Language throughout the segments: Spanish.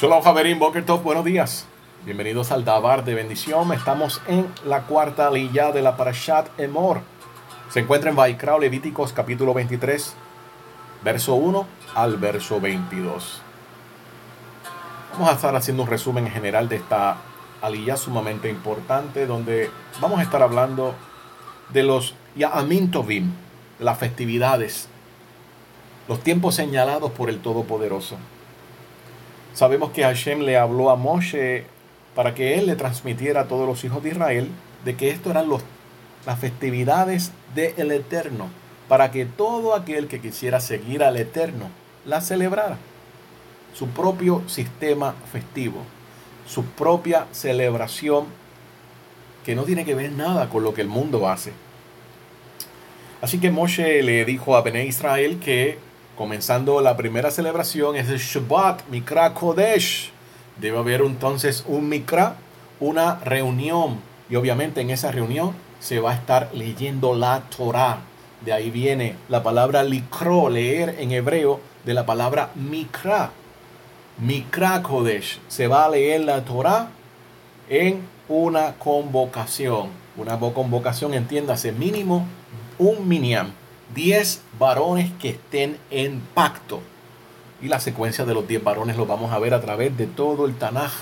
Shalom Javerín, Boker Tov, buenos días. Bienvenidos al Dabar de bendición. Estamos en la cuarta lilla de la Parashat Emor. Se encuentra en Vaikra Levíticos capítulo 23, verso 1 al verso 22. Vamos a estar haciendo un resumen general de esta aliyah sumamente importante donde vamos a estar hablando de los Ya'amin Tovim, las festividades, los tiempos señalados por el Todopoderoso. Sabemos que Hashem le habló a Moshe para que él le transmitiera a todos los hijos de Israel de que esto eran los, las festividades del Eterno, para que todo aquel que quisiera seguir al Eterno la celebrara. Su propio sistema festivo, su propia celebración que no tiene que ver nada con lo que el mundo hace. Así que Moshe le dijo a Bene Israel que comenzando la primera celebración es el Shabbat, Mikra Kodesh. Debe haber entonces un Mikra, una reunión. Y obviamente en esa reunión se va a estar leyendo la Torah. De ahí viene la palabra likro, leer en hebreo, de la palabra Mikra. Mikra Kodesh. Se va a leer la Torah en una convocación. Una convocación, entiéndase, mínimo un miniam 10 varones que estén en pacto. Y la secuencia de los 10 varones lo vamos a ver a través de todo el Tanaj.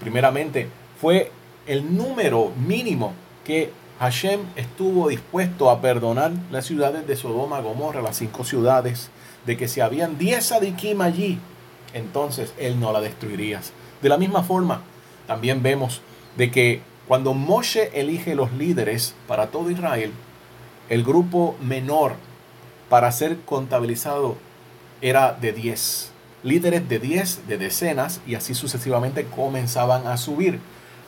Primeramente, fue el número mínimo que Hashem estuvo dispuesto a perdonar las ciudades de Sodoma, Gomorra, las cinco ciudades, de que si habían 10 adikim allí, entonces él no la destruiría. De la misma forma, también vemos de que cuando Moshe elige los líderes para todo Israel, el grupo menor para ser contabilizado era de 10. Líderes de 10, de decenas, y así sucesivamente comenzaban a subir.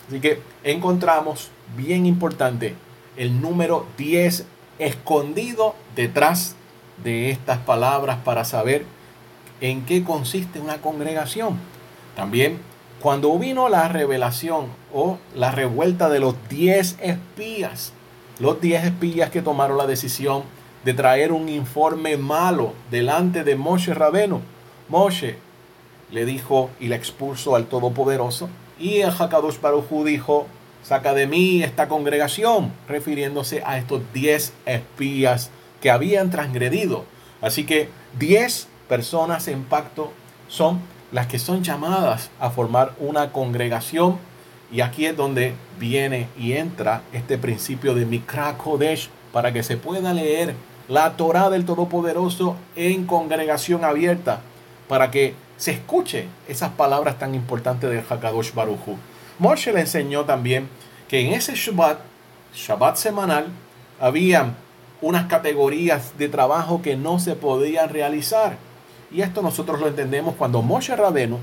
Así que encontramos, bien importante, el número 10 escondido detrás de estas palabras para saber en qué consiste una congregación. También cuando vino la revelación o la revuelta de los 10 espías, los 10 espías que tomaron la decisión de traer un informe malo delante de Moshe Rabeno. Moshe le dijo y le expulsó al Todopoderoso. Y el Hakadosh Baruj dijo, saca de mí esta congregación, refiriéndose a estos 10 espías que habían transgredido. Así que 10 personas en pacto son las que son llamadas a formar una congregación y aquí es donde viene y entra este principio de Mikra Kodesh para que se pueda leer la Torah del Todopoderoso en congregación abierta, para que se escuche esas palabras tan importantes del Hakadosh Baruchu. Moshe le enseñó también que en ese Shabbat, Shabbat semanal, había unas categorías de trabajo que no se podían realizar. Y esto nosotros lo entendemos cuando Moshe Rabeno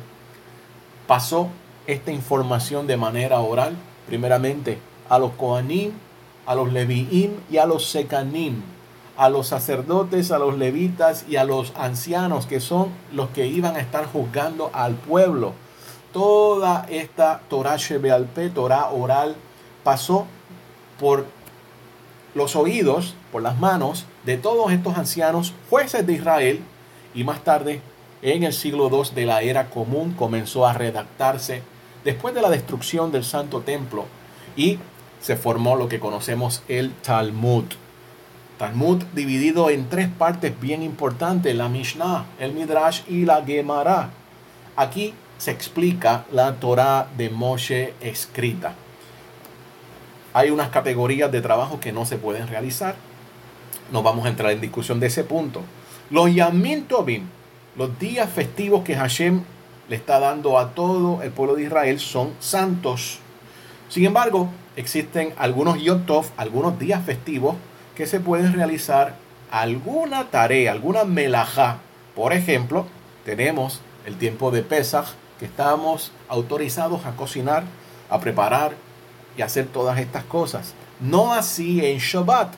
pasó esta información de manera oral, primeramente a los Kohanim, a los Leviim y a los Sekanim, a los sacerdotes, a los levitas y a los ancianos que son los que iban a estar juzgando al pueblo. Toda esta Torah Shebealpe, Torah oral, pasó por los oídos, por las manos de todos estos ancianos, jueces de Israel, y más tarde, en el siglo II de la era común, comenzó a redactarse después de la destrucción del Santo Templo y se formó lo que conocemos el Talmud. Talmud dividido en tres partes bien importantes, la Mishnah, el Midrash y la Gemara. Aquí se explica la Torah de Moshe escrita. Hay unas categorías de trabajo que no se pueden realizar. No vamos a entrar en discusión de ese punto. Los Yamim Tobim, los días festivos que Hashem le está dando a todo el pueblo de Israel son santos. Sin embargo, existen algunos Yom algunos días festivos que se pueden realizar alguna tarea, alguna melajá. Por ejemplo, tenemos el tiempo de Pesach, que estamos autorizados a cocinar, a preparar y hacer todas estas cosas. No así en Shabbat.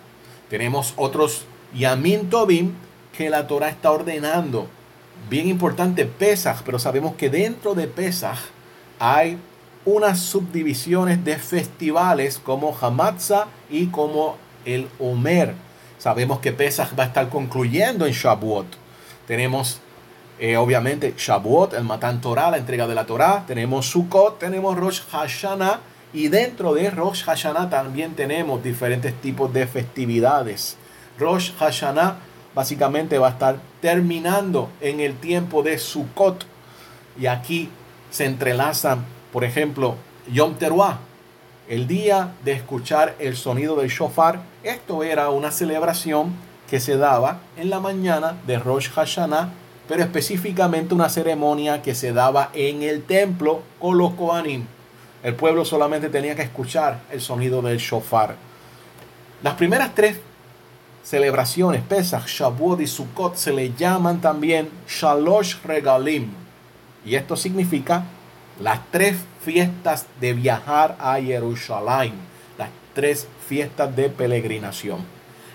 Tenemos otros Yamin Tobim que la Torah está ordenando bien importante Pesach, pero sabemos que dentro de Pesach hay unas subdivisiones de festivales como Hamatza y como el Omer. Sabemos que Pesach va a estar concluyendo en Shavuot. Tenemos eh, obviamente Shavuot, el Matan Torah, la entrega de la Torah. Tenemos Sukkot, tenemos Rosh Hashanah. Y dentro de Rosh Hashanah también tenemos diferentes tipos de festividades. Rosh Hashanah básicamente va a estar terminando en el tiempo de Sukkot. Y aquí se entrelazan, por ejemplo, Yom Teruah, el día de escuchar el sonido del shofar. Esto era una celebración que se daba en la mañana de Rosh Hashanah, pero específicamente una ceremonia que se daba en el templo con los Kohanim. El pueblo solamente tenía que escuchar el sonido del shofar. Las primeras tres celebraciones, Pesach, Shavuot y Sukkot, se le llaman también Shalosh Regalim. Y esto significa las tres fiestas de viajar a Jerusalén, las tres fiestas de peregrinación.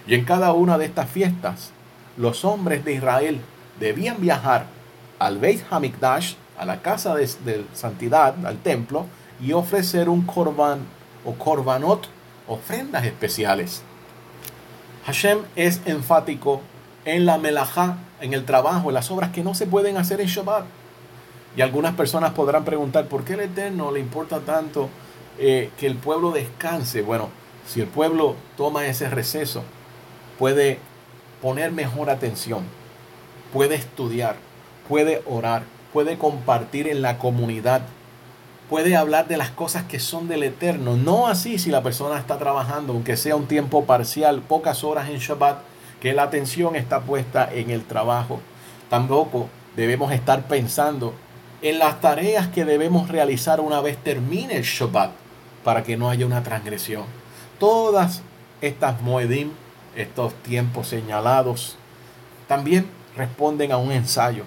Y en cada una de estas fiestas, los hombres de Israel debían viajar al Beit Hamikdash, a la casa de, de santidad, al templo, y ofrecer un korban o korbanot, ofrendas especiales. Hashem es enfático en la melajá, en el trabajo, en las obras que no se pueden hacer en Shabbat. Y algunas personas podrán preguntar, ¿por qué el Eterno le importa tanto eh, que el pueblo descanse? Bueno, si el pueblo toma ese receso, puede poner mejor atención, puede estudiar, puede orar, puede compartir en la comunidad, puede hablar de las cosas que son del eterno. No así si la persona está trabajando, aunque sea un tiempo parcial, pocas horas en Shabbat, que la atención está puesta en el trabajo. Tampoco debemos estar pensando en las tareas que debemos realizar una vez termine el Shabbat, para que no haya una transgresión. Todas estas moedim, estos tiempos señalados, también responden a un ensayo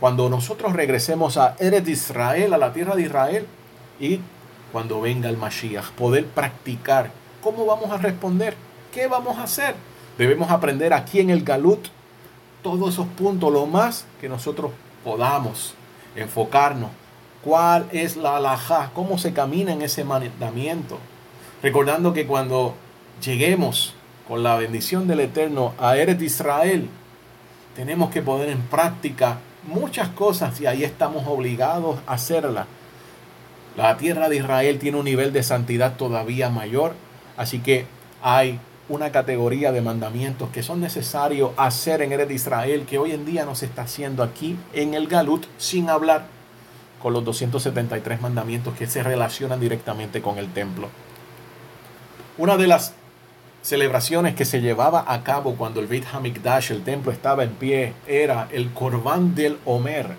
cuando nosotros regresemos a Eretz Israel, a la tierra de Israel, y cuando venga el Mashiach, poder practicar cómo vamos a responder, qué vamos a hacer. Debemos aprender aquí en el Galut todos esos puntos, lo más que nosotros podamos enfocarnos. ¿Cuál es la alajá? ¿Cómo se camina en ese mandamiento? Recordando que cuando lleguemos con la bendición del Eterno a Eretz Israel, tenemos que poner en práctica muchas cosas y ahí estamos obligados a hacerlas. La tierra de Israel tiene un nivel de santidad todavía mayor, así que hay una categoría de mandamientos que son necesarios hacer en Eres Israel que hoy en día no se está haciendo aquí en el Galut sin hablar con los 273 mandamientos que se relacionan directamente con el templo. Una de las celebraciones que se llevaba a cabo cuando el Beit Hamikdash, el templo, estaba en pie, era el Korban del Omer.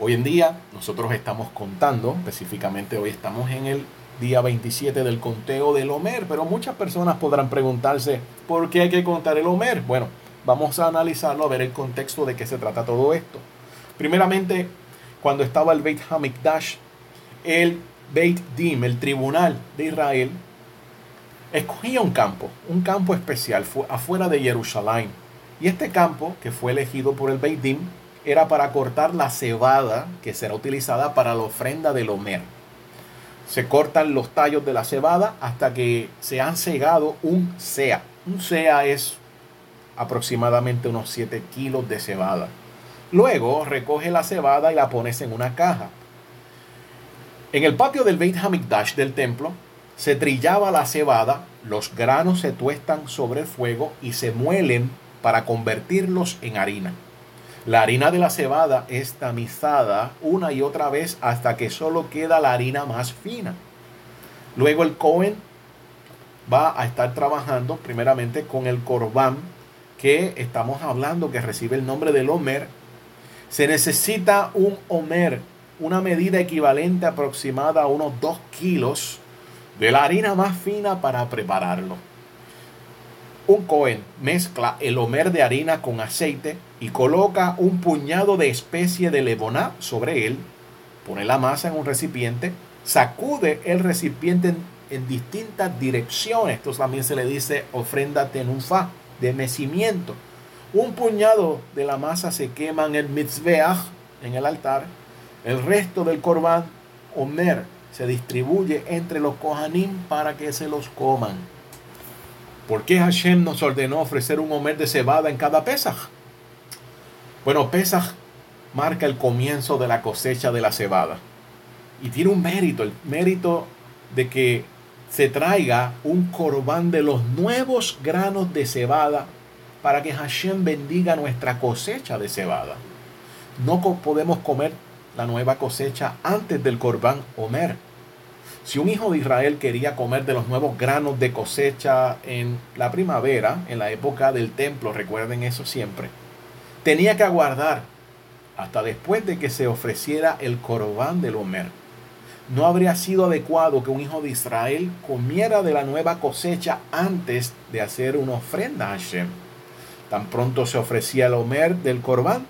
Hoy en día nosotros estamos contando, específicamente hoy estamos en el día 27 del conteo del Omer, pero muchas personas podrán preguntarse, ¿por qué hay que contar el Omer? Bueno, vamos a analizarlo, a ver el contexto de qué se trata todo esto. Primeramente, cuando estaba el Beit Hamikdash, el Beit Dim, el tribunal de Israel, escogía un campo, un campo especial afuera de Jerusalén. Y este campo, que fue elegido por el Beidim, era para cortar la cebada que será utilizada para la ofrenda del Homer. Se cortan los tallos de la cebada hasta que se han cegado un sea. Un sea es aproximadamente unos 7 kilos de cebada. Luego recoge la cebada y la pones en una caja. En el patio del Beit Hamikdash del templo se trillaba la cebada, los granos se tuestan sobre el fuego y se muelen para convertirlos en harina. La harina de la cebada es tamizada una y otra vez hasta que solo queda la harina más fina. Luego el Cohen va a estar trabajando primeramente con el corbán que estamos hablando que recibe el nombre del Homer. Se necesita un Homer, una medida equivalente aproximada a unos 2 kilos de la harina más fina para prepararlo. Un Cohen mezcla el homer de harina con aceite y coloca un puñado de especie de leboná sobre él, pone la masa en un recipiente, sacude el recipiente en, distintas direcciones. Esto también se le dice ofrenda tenufa, de mecimiento. Un puñado de la masa se quema en el mitzveach, en el altar. El resto del corbán, homer, se distribuye entre los Kohanim para que se los coman. ¿Por qué Hashem nos ordenó ofrecer un homer de cebada en cada Pesaj? Bueno, Pesaj marca el comienzo de la cosecha de la cebada. Y tiene un mérito, el mérito de que se traiga un corbán de los nuevos granos de cebada para que Hashem bendiga nuestra cosecha de cebada. No podemos comer la nueva cosecha antes del corbán Omer. Si un hijo de Israel quería comer de los nuevos granos de cosecha en la primavera, en la época del templo, recuerden eso siempre, tenía que aguardar hasta después de que se ofreciera el corbán del Omer. No habría sido adecuado que un hijo de Israel comiera de la nueva cosecha antes de hacer una ofrenda a Hashem. Tan pronto se ofrecía el Omer del corbán,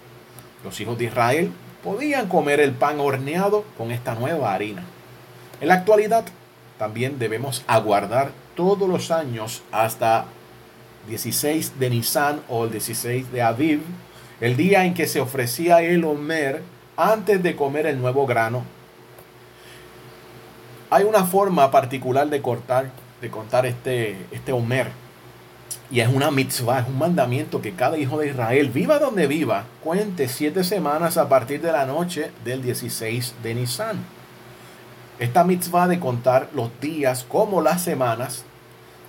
los hijos de Israel podían comer el pan horneado con esta nueva harina. En la actualidad, también debemos aguardar todos los años hasta 16 de Nisan o el 16 de Aviv el día en que se ofrecía el Homer antes de comer el nuevo grano. Hay una forma particular de cortar, de contar este, este Homer. Y es una mitzvah, es un mandamiento que cada hijo de Israel, viva donde viva, cuente siete semanas a partir de la noche del 16 de Nisan. Esta mitzvah de contar los días como las semanas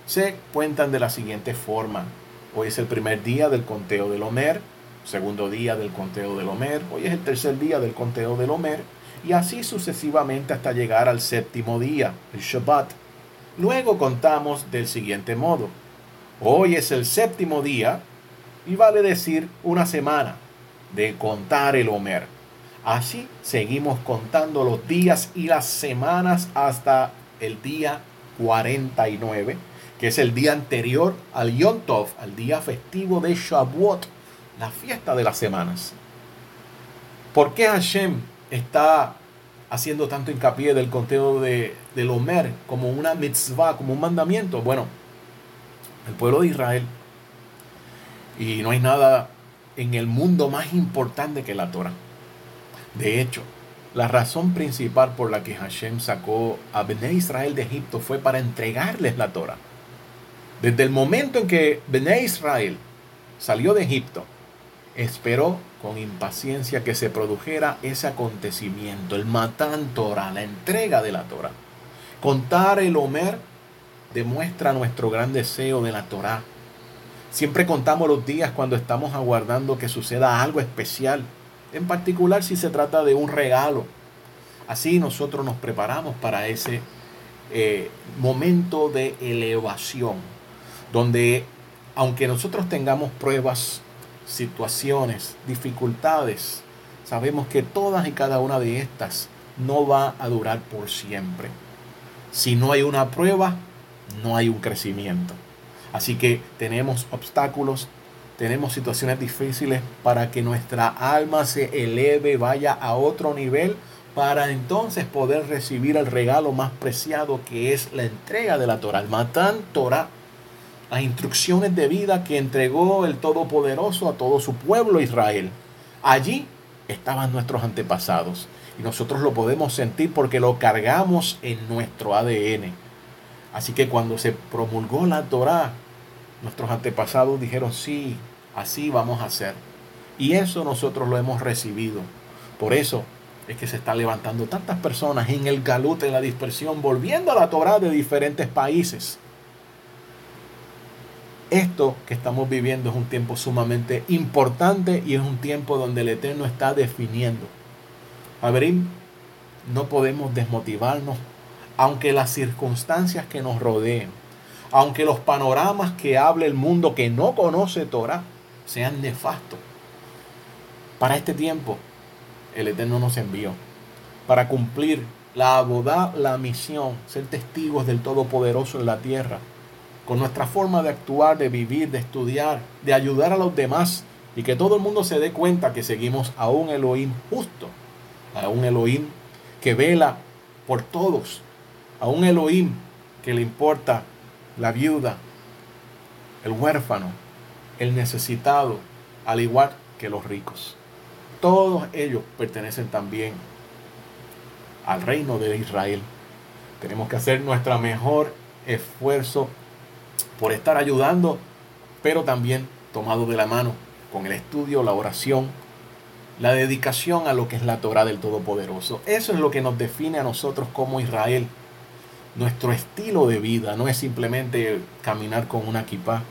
se cuentan de la siguiente forma. Hoy es el primer día del conteo del Homer, segundo día del conteo del Homer, hoy es el tercer día del conteo del Homer, y así sucesivamente hasta llegar al séptimo día, el Shabbat. Luego contamos del siguiente modo. Hoy es el séptimo día y vale decir una semana de contar el Homer. Así seguimos contando los días y las semanas hasta el día 49, que es el día anterior al Yom Tov, al día festivo de Shavuot la fiesta de las semanas. ¿Por qué Hashem está haciendo tanto hincapié del conteo de, del Omer como una mitzvah, como un mandamiento? Bueno, el pueblo de Israel, y no hay nada en el mundo más importante que la Torah. De hecho, la razón principal por la que Hashem sacó a Bené Israel de Egipto fue para entregarles la Torah. Desde el momento en que Bené Israel salió de Egipto, esperó con impaciencia que se produjera ese acontecimiento, el Matán Torah, la entrega de la Torah. Contar el Homer demuestra nuestro gran deseo de la Torah. Siempre contamos los días cuando estamos aguardando que suceda algo especial, en particular si se trata de un regalo. Así nosotros nos preparamos para ese eh, momento de elevación, donde aunque nosotros tengamos pruebas situaciones, dificultades, sabemos que todas y cada una de estas no va a durar por siempre. Si no hay una prueba, no hay un crecimiento. Así que tenemos obstáculos, tenemos situaciones difíciles para que nuestra alma se eleve, vaya a otro nivel, para entonces poder recibir el regalo más preciado que es la entrega de la Torah, el Matan Torah las instrucciones de vida que entregó el Todopoderoso a todo su pueblo Israel. Allí estaban nuestros antepasados y nosotros lo podemos sentir porque lo cargamos en nuestro ADN. Así que cuando se promulgó la Torá, nuestros antepasados dijeron, sí, así vamos a hacer. Y eso nosotros lo hemos recibido. Por eso es que se están levantando tantas personas en el galut, en la dispersión, volviendo a la Torá de diferentes países esto que estamos viviendo es un tiempo sumamente importante y es un tiempo donde el Eterno está definiendo. Abrim, no podemos desmotivarnos, aunque las circunstancias que nos rodeen, aunque los panoramas que hable el mundo que no conoce Torah sean nefastos. Para este tiempo, el Eterno nos envió para cumplir la abodá, la misión, ser testigos del Todopoderoso en la tierra con nuestra forma de actuar, de vivir, de estudiar, de ayudar a los demás y que todo el mundo se dé cuenta que seguimos a un Elohim justo, a un Elohim que vela por todos, a un Elohim que le importa la viuda, el huérfano, el necesitado, al igual que los ricos. Todos ellos pertenecen también al reino de Israel. Tenemos que hacer nuestro mejor esfuerzo por estar ayudando, pero también tomado de la mano con el estudio, la oración la dedicación a lo que es la Torah del Todopoderoso. Eso es lo que nos define a nosotros como Israel. Nuestro estilo de vida no es simplemente caminar con una kippah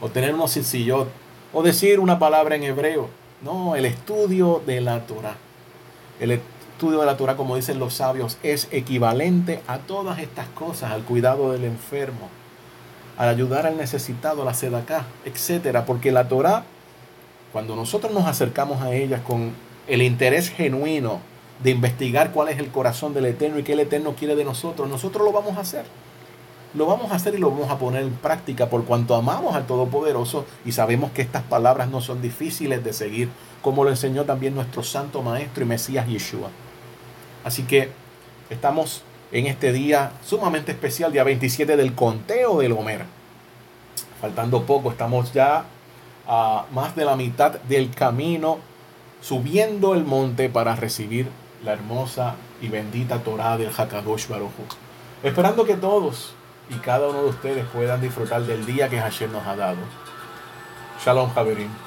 o tener unos silsillot o decir una palabra en hebreo. No, el estudio de la Torah. El estudio de la Torah, como dicen los sabios, es equivalente a todas estas cosas, al cuidado del enfermo, al ayudar al necesitado, a la sedacá, etcétera, porque la Torah cuando nosotros nos acercamos a ellas con el interés genuino de investigar cuál es el corazón del Eterno y qué el Eterno quiere de nosotros, nosotros lo vamos a hacer. Lo vamos a hacer y lo vamos a poner en práctica por cuanto amamos al Todopoderoso y sabemos que estas palabras no son difíciles de seguir, como lo enseñó también nuestro Santo Maestro y Mesías Yeshua. Así que estamos en este día sumamente especial, día 27 del conteo del Homer. Faltando poco, estamos ya a más de la mitad del camino subiendo el monte para recibir la hermosa y bendita Torah del Hakadosh Baruj Esperando que todos y cada uno de ustedes puedan disfrutar del día que Hashem nos ha dado. Shalom, Javerín.